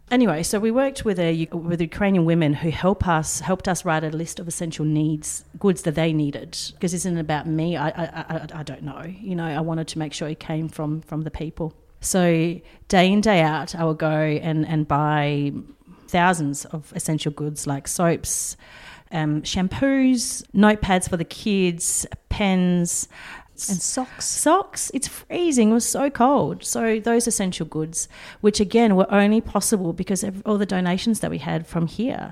Anyway, so we worked with a with Ukrainian women who help us helped us write a list of essential needs goods that they needed because this isn't about me. I, I I I don't know. You know, I wanted to make sure it came from from the people. So day in day out, I would go and and buy thousands of essential goods like soaps, um, shampoos, notepads for the kids, pens, And socks. socks. It's freezing. It was so cold. So those essential goods, which again were only possible because of all the donations that we had from here.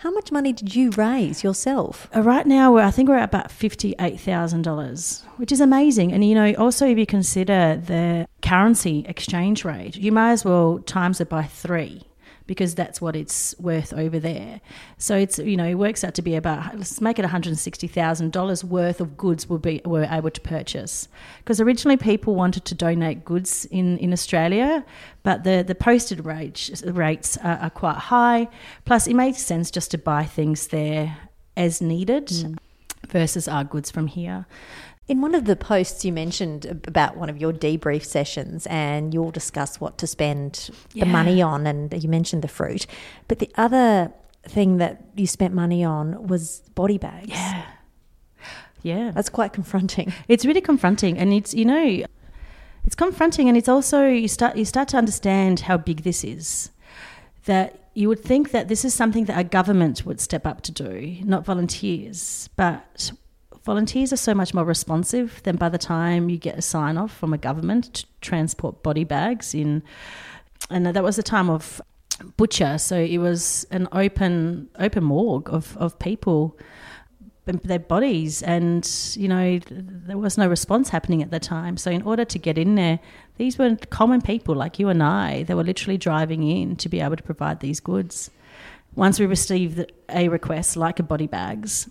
How much money did you raise yourself? Uh, right now, we're, I think we're at about fifty-eight thousand dollars, which is amazing. And you know, also if you consider the currency exchange rate, you might as well times it by three because that's what it's worth over there. So it's you know it works out to be about let's make it one hundred sixty thousand dollars worth of goods will be were able to purchase because originally people wanted to donate goods in in Australia, but the the posted rates rates are, are quite high. Plus, it makes sense just to buy things there as needed mm. versus our goods from here. In one of the posts, you mentioned about one of your debrief sessions, and you'll discuss what to spend Yeah. the money on, and you mentioned the fruit. But the other thing that you spent money on was body bags. Yeah. Yeah. That's quite confronting. It's really confronting, and it's you know, it's confronting, and it's also you start you start to understand how big this is. That you would think that this is something that a government would step up to do, not volunteers. But volunteers are so much more responsive than by the time you get a sign off from a government to transport body bags in. And that was the time of Bucha, so it was an open open morgue of of people um, their bodies and you know there was no response happening at the time so in order to get in there these were common people like you and I they were literally driving in to be able to provide these goods once we received a request like a body bags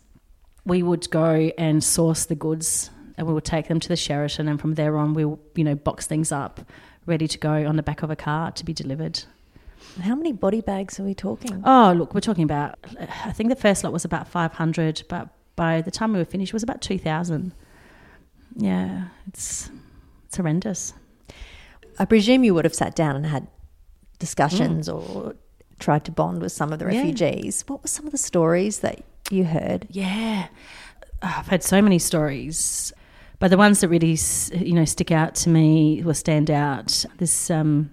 we would go and source the goods and we would take them to the Sheraton and from there on we'll you know box things up ready to go on the back of a car to be delivered How many body bags are we talking? Oh, look, we're talking about. I think the first lot was about five hundred, but by the time we were finished, it was about two thousand. Yeah, it's it's horrendous. I presume you would have sat down and had discussions mm. or tried to bond with some of the Yeah. refugees. What were some of the stories that you heard? Yeah, Oh, I've had so many stories, but the ones that really you know stick out to me or stand out. This um,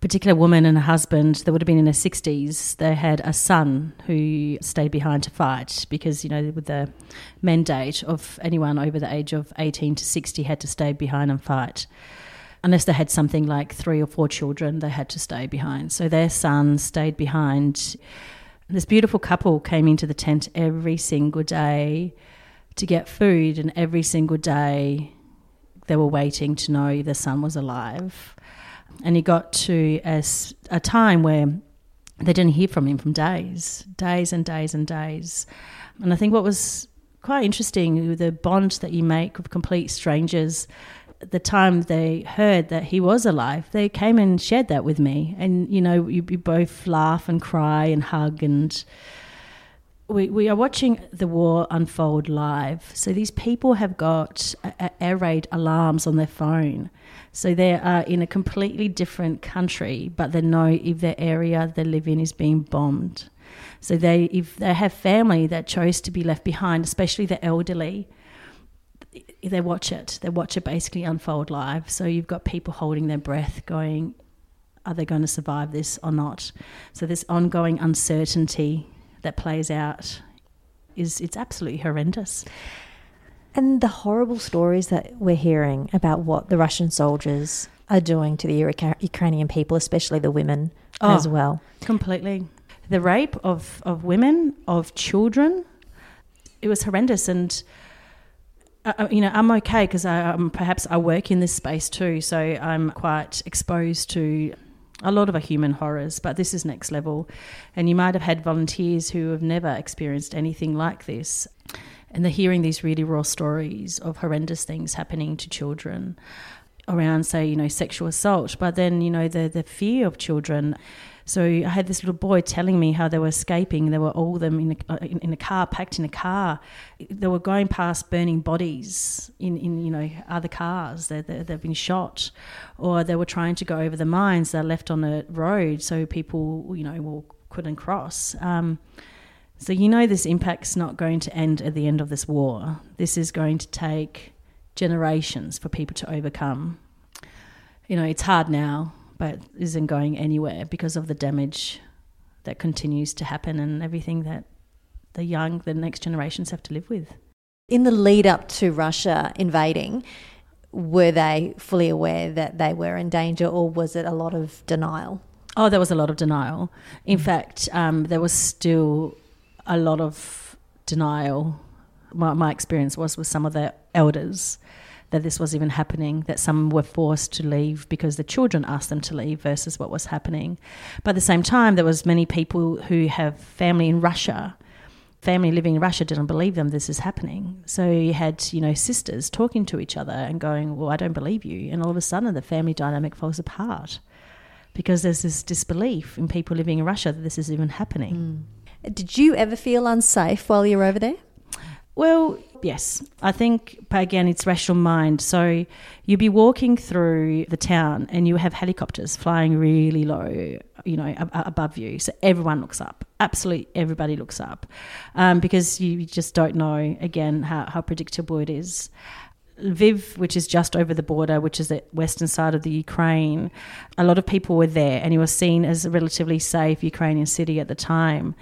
particular woman and her husband, they would have been in their sixties. They had a son who stayed behind to fight because you know with the mandate of anyone over the age of eighteen to sixty had to stay behind and fight. Unless they had something like three or four children, they had to stay behind. So their son stayed behind. This beautiful couple came into the tent every single day to get food, and every single day they were waiting to know if their son was alive. And he got to a time where they didn't hear from him from days, days and days and days. And I think what was quite interesting, the bond that you make with complete strangers, the time they heard that he was alive, they came and shared that with me. And, you know, you, you both laugh and cry and hug and we, we are watching the war unfold live. So these people have got a, a air raid alarms on their phone. So they are in a completely different country, but they know if their area they live in is being bombed. So they, if they have family that chose to be left behind, especially the elderly, they watch it. They watch it basically unfold live. So you've got people holding their breath, going, "Are they going to survive this or not?" So this ongoing uncertainty that plays out is it's absolutely horrendous. And the horrible stories that we're hearing about what the Russian soldiers are doing to the Ura- Ukrainian people, especially the women Oh. as well. Completely. The rape of, of women, of children, it was horrendous. And, uh, you know, I'm okay because um, perhaps I work in this space too. So I'm quite exposed to a lot of our human horrors, but this is next level. And you might have had volunteers who have never experienced anything like this. And they're hearing these really raw stories of horrendous things happening to children around, say, you know, sexual assault, but then, you know, the, the fear of children. So I had this little boy telling me how they were escaping. They were all of them in a, uh, in, in a car, packed in a car. They were going past burning bodies in, in you know, other cars. They, they, they've been shot. Or they were trying to go over the mines. They're left on a road so people, you know, well, couldn't cross. Um, so you know this impact's not going to end at the end of this war. This is going to take generations for people to overcome. You know, it's hard now, but isn't going anywhere because of the damage that continues to happen and everything that the young, the next generations have to live with. In the lead up to Russia invading, were they fully aware that they were in danger, or was it a lot of denial? Oh, there was a lot of denial. In fact, um, there was still a lot of denial. My, my experience was with some of the elders that this was even happening, that some were forced to leave because the children asked them to leave versus what was happening. But at the same time, there was many people who have family in Russia. Family living in Russia didn't believe them this is happening. So you had, you know, sisters talking to each other and going, Well, I don't believe you. And all of a sudden the family dynamic falls apart because there's this disbelief in people living in Russia that this is even happening. Mm. Did you ever feel unsafe while you were over there? Well, yes. I think, again, it's rational mind. So you'd be walking through the town and you have helicopters flying really low, you know, ab- above you. So everyone looks up. Absolutely everybody looks up um, because you just don't know, again, how, how predictable it is. Lviv, which is just over the border, which is the western side of the Ukraine, a lot of people were there and it was seen as a relatively safe Ukrainian city at the time.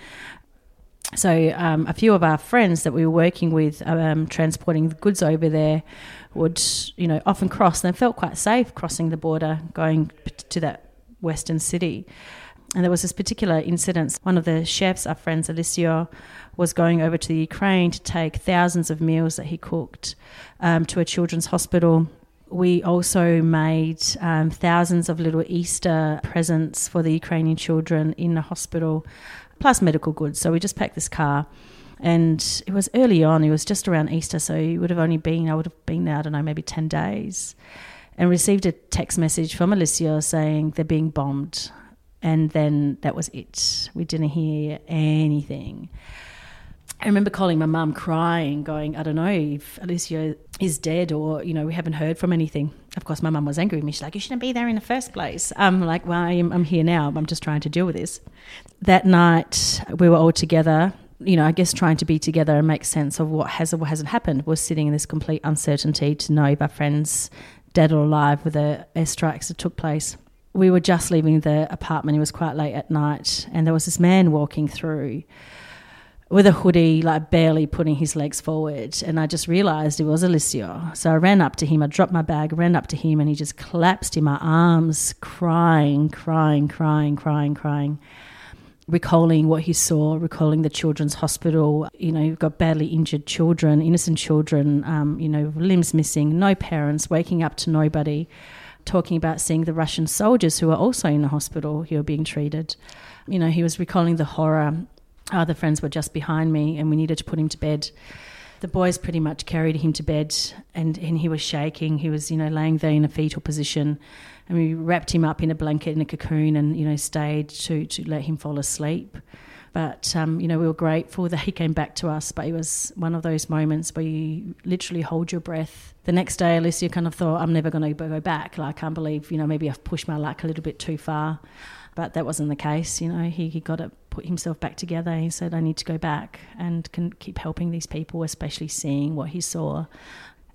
So um, a few of our friends that we were working with, um, transporting goods over there, would you know often cross. and They felt quite safe crossing the border, going to that western city. And there was this particular incident. One of the chefs, our friends, Alicia, was going over to the Ukraine to take thousands of meals that he cooked um, to a children's hospital. We also made um, thousands of little Easter presents for the Ukrainian children in the hospital, plus medical goods. So we just packed this car. And it was early on, it was just around Easter. So it would have only been, I would have been there, I don't know, maybe 10 days. And received a text message from Alicia saying they're being bombed. And then that was it. We didn't hear anything. I remember calling my mum crying, going, I don't know if Alicia is dead or, you know, we haven't heard from anything. Of course, my mum was angry with me. She's like, you shouldn't be there in the first place. I'm like, well, I'm, I'm here now. I'm just trying to deal with this. That night, we were all together, you know, I guess trying to be together and make sense of what has or what hasn't happened. We're sitting in this complete uncertainty to know if our friends dead or alive with the airstrikes that took place. We were just leaving the apartment. It was quite late at night, and there was this man walking through with a hoodie, like barely putting his legs forward. And I just realized it was Alicia. So I ran up to him, I dropped my bag, ran up to him, and he just collapsed in my arms, crying, crying, crying, crying, crying. Recalling what he saw, recalling the children's hospital. You know, you've got badly injured children, innocent children, um, you know, limbs missing, no parents, waking up to nobody. Talking about seeing the Russian soldiers who are also in the hospital who are being treated. You know, he was recalling the horror other friends were just behind me and we needed to put him to bed. The boys pretty much carried him to bed and, and he was shaking. He was, you know, laying there in a fetal position. And we wrapped him up in a blanket in a cocoon and, you know, stayed to, to let him fall asleep. But, um, you know, we were grateful that he came back to us. But it was one of those moments where you literally hold your breath. The next day, Alicia kind of thought, I'm never going to go back. Like, I can't believe, you know, maybe I've pushed my luck a little bit too far. But that wasn't the case. You know, he, he got it, put himself back together. He said, I need to go back and can keep helping these people, especially seeing what he saw.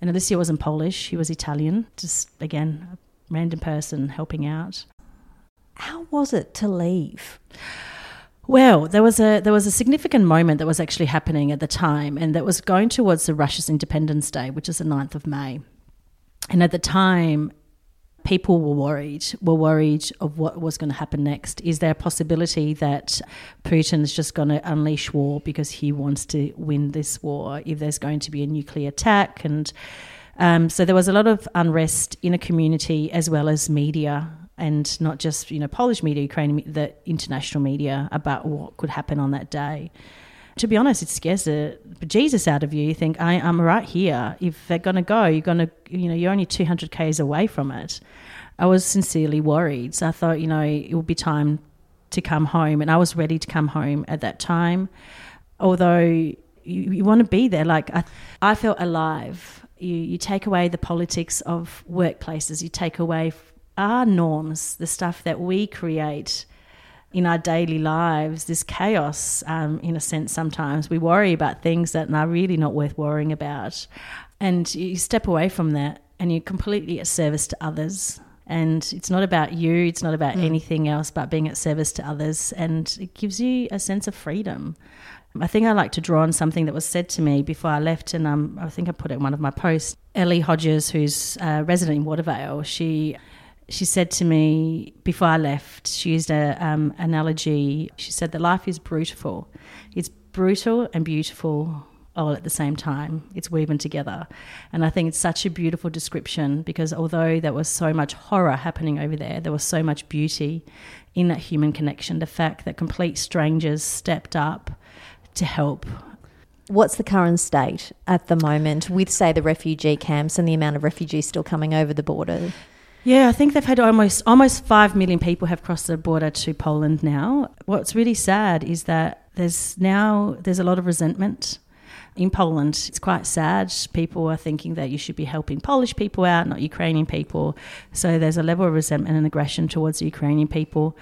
And Alicia wasn't Polish, he was Italian. Just, again, a random person helping out. How was it to leave? Well, there was a there was a significant moment that was actually happening at the time, and that was going towards the Russia's Independence Day, which is the 9th of May. And at the time, people were worried, were worried of what was going to happen next. Is there a possibility that Putin is just going to unleash war because he wants to win this war? If there's going to be a nuclear attack, and um, so there was a lot of unrest in a community as well as media. And not just you know Polish media, Ukrainian, the international media about what could happen on that day to be honest, it scares the Jesus out of you. You think, I, am right here. If they're going to go, you're going to, you know, you're only 200 Ks away from it. I was sincerely worried. So I thought, you know, it would be time to come home. And I was ready to come home at that time. Although you, you want to be there. Like, I, I felt alive. You, you take away the politics of workplaces, you take away our norms, the stuff that we create in our daily lives, this chaos, um, in a sense, sometimes we worry about things that are really not worth worrying about. And you step away from that and you're completely at service to others. And it's not about you, it's not about mm. anything else but being at service to others. And it gives you a sense of freedom. I think I like to draw on something that was said to me before I left, and um, I think I put it in one of my posts. Ellie Hodges, who's a resident in Watervale, she she said to me before I left, she used an um, analogy. She said that life is brutal. It's brutal and beautiful all at the same time. It's woven together. And I think it's such a beautiful description because although there was so much horror happening over there, there was so much beauty in that human connection. The fact that complete strangers stepped up to help. What's the current state at the moment with, say, the refugee camps and the amount of refugees still coming over the border? Yeah, I think they've had almost almost five million people have crossed the border to Poland now. What's really sad is that there's now there's a lot of resentment in Poland. It's quite sad. People are thinking that you should be helping Polish people out, not Ukrainian people. So there's a level of resentment and aggression towards the Ukrainian people.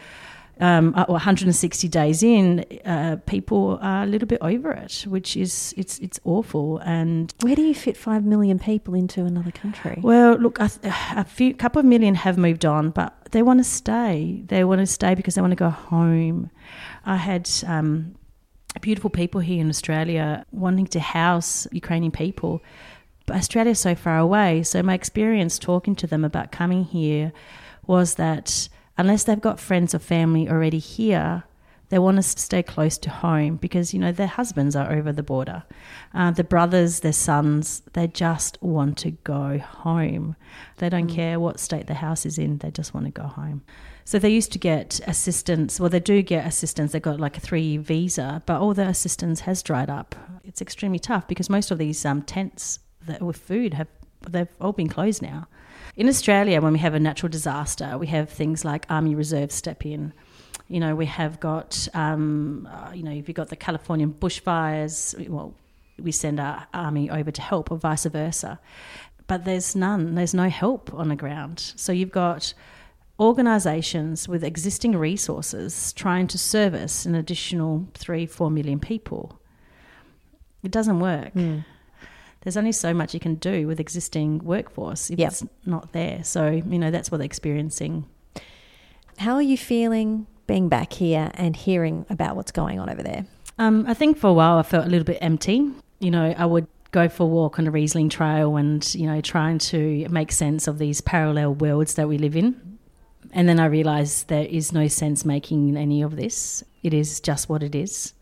Um, 160 days in, uh, people are a little bit over it, which is it's it's awful. And where do you fit five million people into another country? Well, look, a, a few couple of million have moved on, but they want to stay. They want to stay because they want to go home. I had um, beautiful people here in Australia wanting to house Ukrainian people, but Australia's so far away. So my experience talking to them about coming here was that unless they've got friends or family already here, they want to stay close to home because you know their husbands are over the border, uh, the brothers, their sons, they just want to go home. They don't mm. care what state the house is in; they just want to go home. So they used to get assistance. Well, they do get assistance. They got like a three-year visa, but all the assistance has dried up. It's extremely tough because most of these um, tents that with food have they've all been closed now. In Australia, when we have a natural disaster, we have things like Army Reserve step in. You know, we have got, um, uh, you know, if you've got the Californian bushfires, well, we send our army over to help, or vice versa. But there's none, there's no help on the ground. So you've got organisations with existing resources trying to service an additional three, four million people. It doesn't work. Mm there's only so much you can do with existing workforce if yep. it's not there. So, you know, that's what they're experiencing. How are you feeling being back here and hearing about what's going on over there? Um, I think for a while I felt a little bit empty. You know, I would go for a walk on the Riesling Trail and, you know, trying to make sense of these parallel worlds that we live in. And then I realised there is no sense making any of this. It is just what it is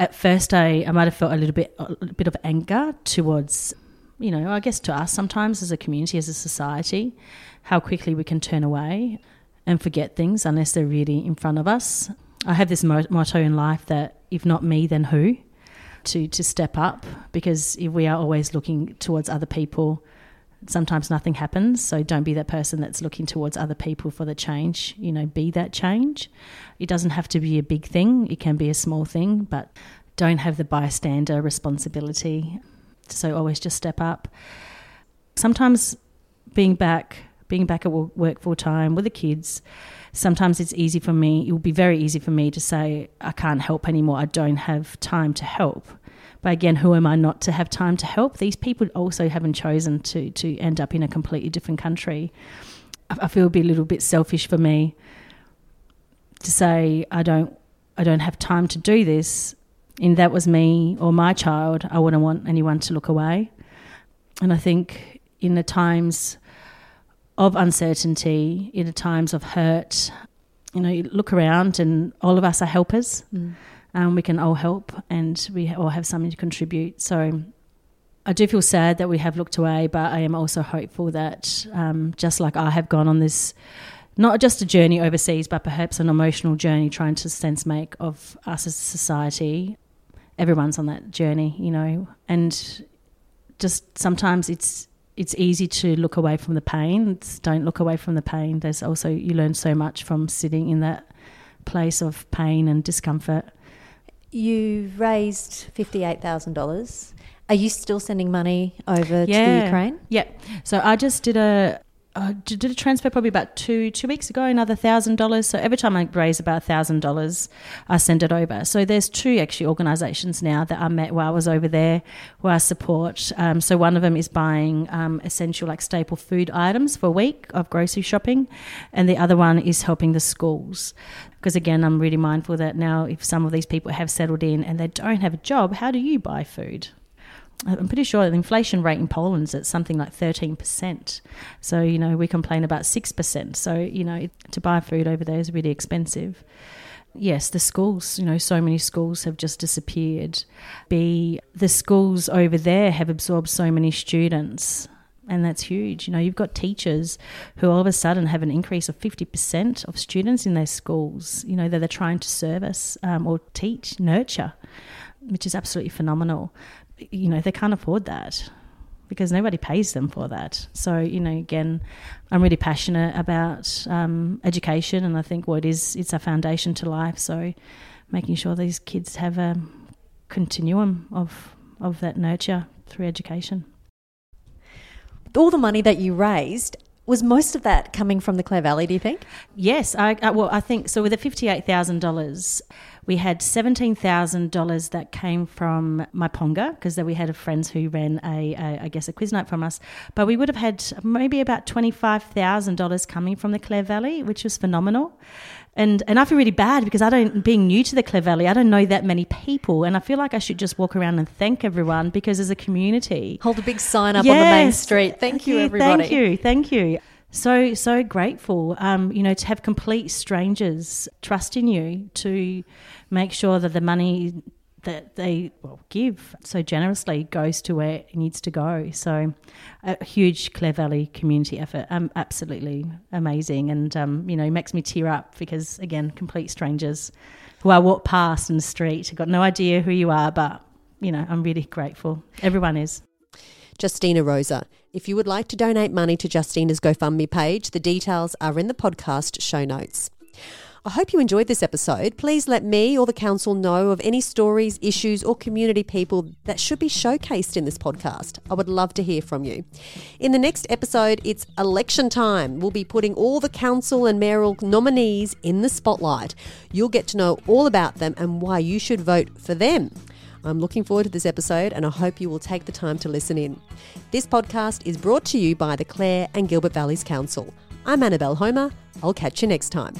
at first I, I might have felt a little bit a bit of anger towards you know I guess to us sometimes as a community as a society how quickly we can turn away and forget things unless they're really in front of us. I have this motto in life that if not me then who to to step up because if we are always looking towards other people sometimes nothing happens. So don't be that person that's looking towards other people for the change. You know, be that change. It doesn't have to be a big thing, it can be a small thing, but don't have the bystander responsibility. So always just step up. Sometimes being back, being back at work full time with the kids, sometimes it's easy for me, it will be very easy for me to say, I can't help anymore. I don't have time to help. But again, who am I not to have time to help? These people also haven't chosen to to end up in a completely different country. I, I feel it'd be a little bit selfish for me to say I don't I don't have time to do this. And that was me or my child, I wouldn't want anyone to look away. And I think in the times of uncertainty, in the times of hurt, you know, you look around and all of us are helpers. Mm um, we can all help and we all have something to contribute. So I do feel sad that we have looked away, but I am also hopeful that um, just like I have gone on this, not just a journey overseas, but perhaps an emotional journey trying to sense make of us as a society, everyone's on that journey, you know, and just sometimes it's it's easy to look away from the pain. It's, don't look away from the pain. There's also you learn so much from sitting in that place of pain and discomfort. You've raised $58,000. Are you still sending money over yeah. to the Ukraine? Yeah. So I just did a I did a transfer probably about two two weeks ago, another thousand dollars. So every time I raise about thousand dollars, I send it over. So there's two actually organisations now that I met while I was over there, where I support. Um, so one of them is buying um, essential like staple food items for a week of grocery shopping, and the other one is helping the schools. Because again, I'm really mindful that now if some of these people have settled in and they don't have a job, how do you buy food? I'm pretty sure the inflation rate in Poland is at something like 13%. So, you know, we complain about 6%. So, you know, to buy food over there is really expensive. yes, the schools, you know, so many schools have just disappeared. B, the schools over there have absorbed so many students. And that's huge. You know, you've got teachers who all of a sudden have an increase of 50% of students in their schools, you know, that they're trying to service um, or teach, nurture, which is absolutely phenomenal. You know, they can't afford that because nobody pays them for that. So, you know, again, I'm really passionate about um, education, and I think what is it's a foundation to life. So, making sure these kids have a continuum of of that nurture through education. All the money that you raised was most of that coming from the Clare Valley? Do you think? Yes, I, I well, I think so. With the fifty-eight thousand dollars, we had seventeen thousand dollars that came from Mypolonga because we had friends who ran a, a, I guess, a quiz night from us. But we would have had maybe about twenty-five thousand dollars coming from the Clare Valley, which was phenomenal. And and I feel really bad because I don't, being new to the Clare Valley, I don't know that many people, and I feel like I should just walk around and thank everyone because as a community, hold a big sign up yes, on the main street. Thank you, everybody. Thank you, thank you. So so grateful, um, you know, to have complete strangers trust in you to make sure that the money that they well, give so generously goes to where it needs to go. So, a huge Clare Valley community effort. Um, absolutely amazing, and um, you know, makes me tear up because again, complete strangers who I walk past in the street, got no idea who you are, but you know, I'm really grateful. Everyone is. Justyna Rosa. If you would like to donate money to Justyna's GoFundMe page, the details are in the podcast show notes. I hope you enjoyed this episode. Please let me or the council know of any stories, issues, or community people that should be showcased in this podcast. I would love to hear from you. In the next episode, it's election time. We'll be putting all the council and mayoral nominees in the spotlight. You'll get to know all about them and why you should vote for them. I'm looking forward to this episode and I hope you will take the time to listen in. This podcast is brought to you by the Clare and Gilbert Valleys Council. I'm Annabelle Homer. I'll catch you next time.